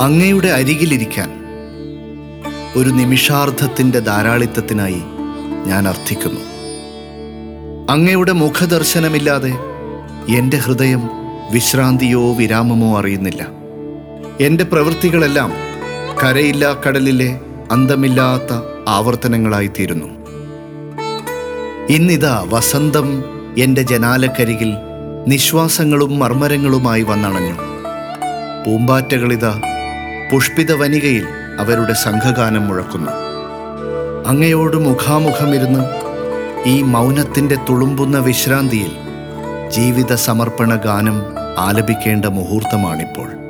അങ്ങയുടെ അരികിലിരിക്കാൻ ഒരു നിമിഷാർദ്ധത്തിന്റെ ധാരാളിത്തത്തിനായി ഞാൻ അർത്ഥിക്കുന്നു. അങ്ങയുടെ മുഖദർശനമില്ലാതെ എന്റെ ഹൃദയം വിശ്രാന്തിയോ വിരാമമോ അറിയുന്നില്ല. എന്റെ പ്രവൃത്തികളെല്ലാം കരയില്ലാ കടലിലെ അന്തമില്ലാത്ത ആവർത്തനങ്ങളായിത്തീരുന്നു. ഇന്നിതാ വസന്തം എന്റെ ജനാലക്കരികിൽ നിശ്വാസങ്ങളും മർമ്മരങ്ങളുമായി വന്നണഞ്ഞു. പൂമ്പാറ്റകളിതാ പുഷ്പിത വനികയിൽ അവരുടെ സംഘഗാനം മുഴക്കുന്നു. അങ്ങയോട് മുഖാമുഖമിരുന്ന് ഈ മൗനത്തിന്റെ തുളുമ്പുന്ന വിശ്രാന്തിയിൽ ജീവിത സമർപ്പണ ഗാനം ആലപിക്കേണ്ട മുഹൂർത്തമാണിപ്പോൾ.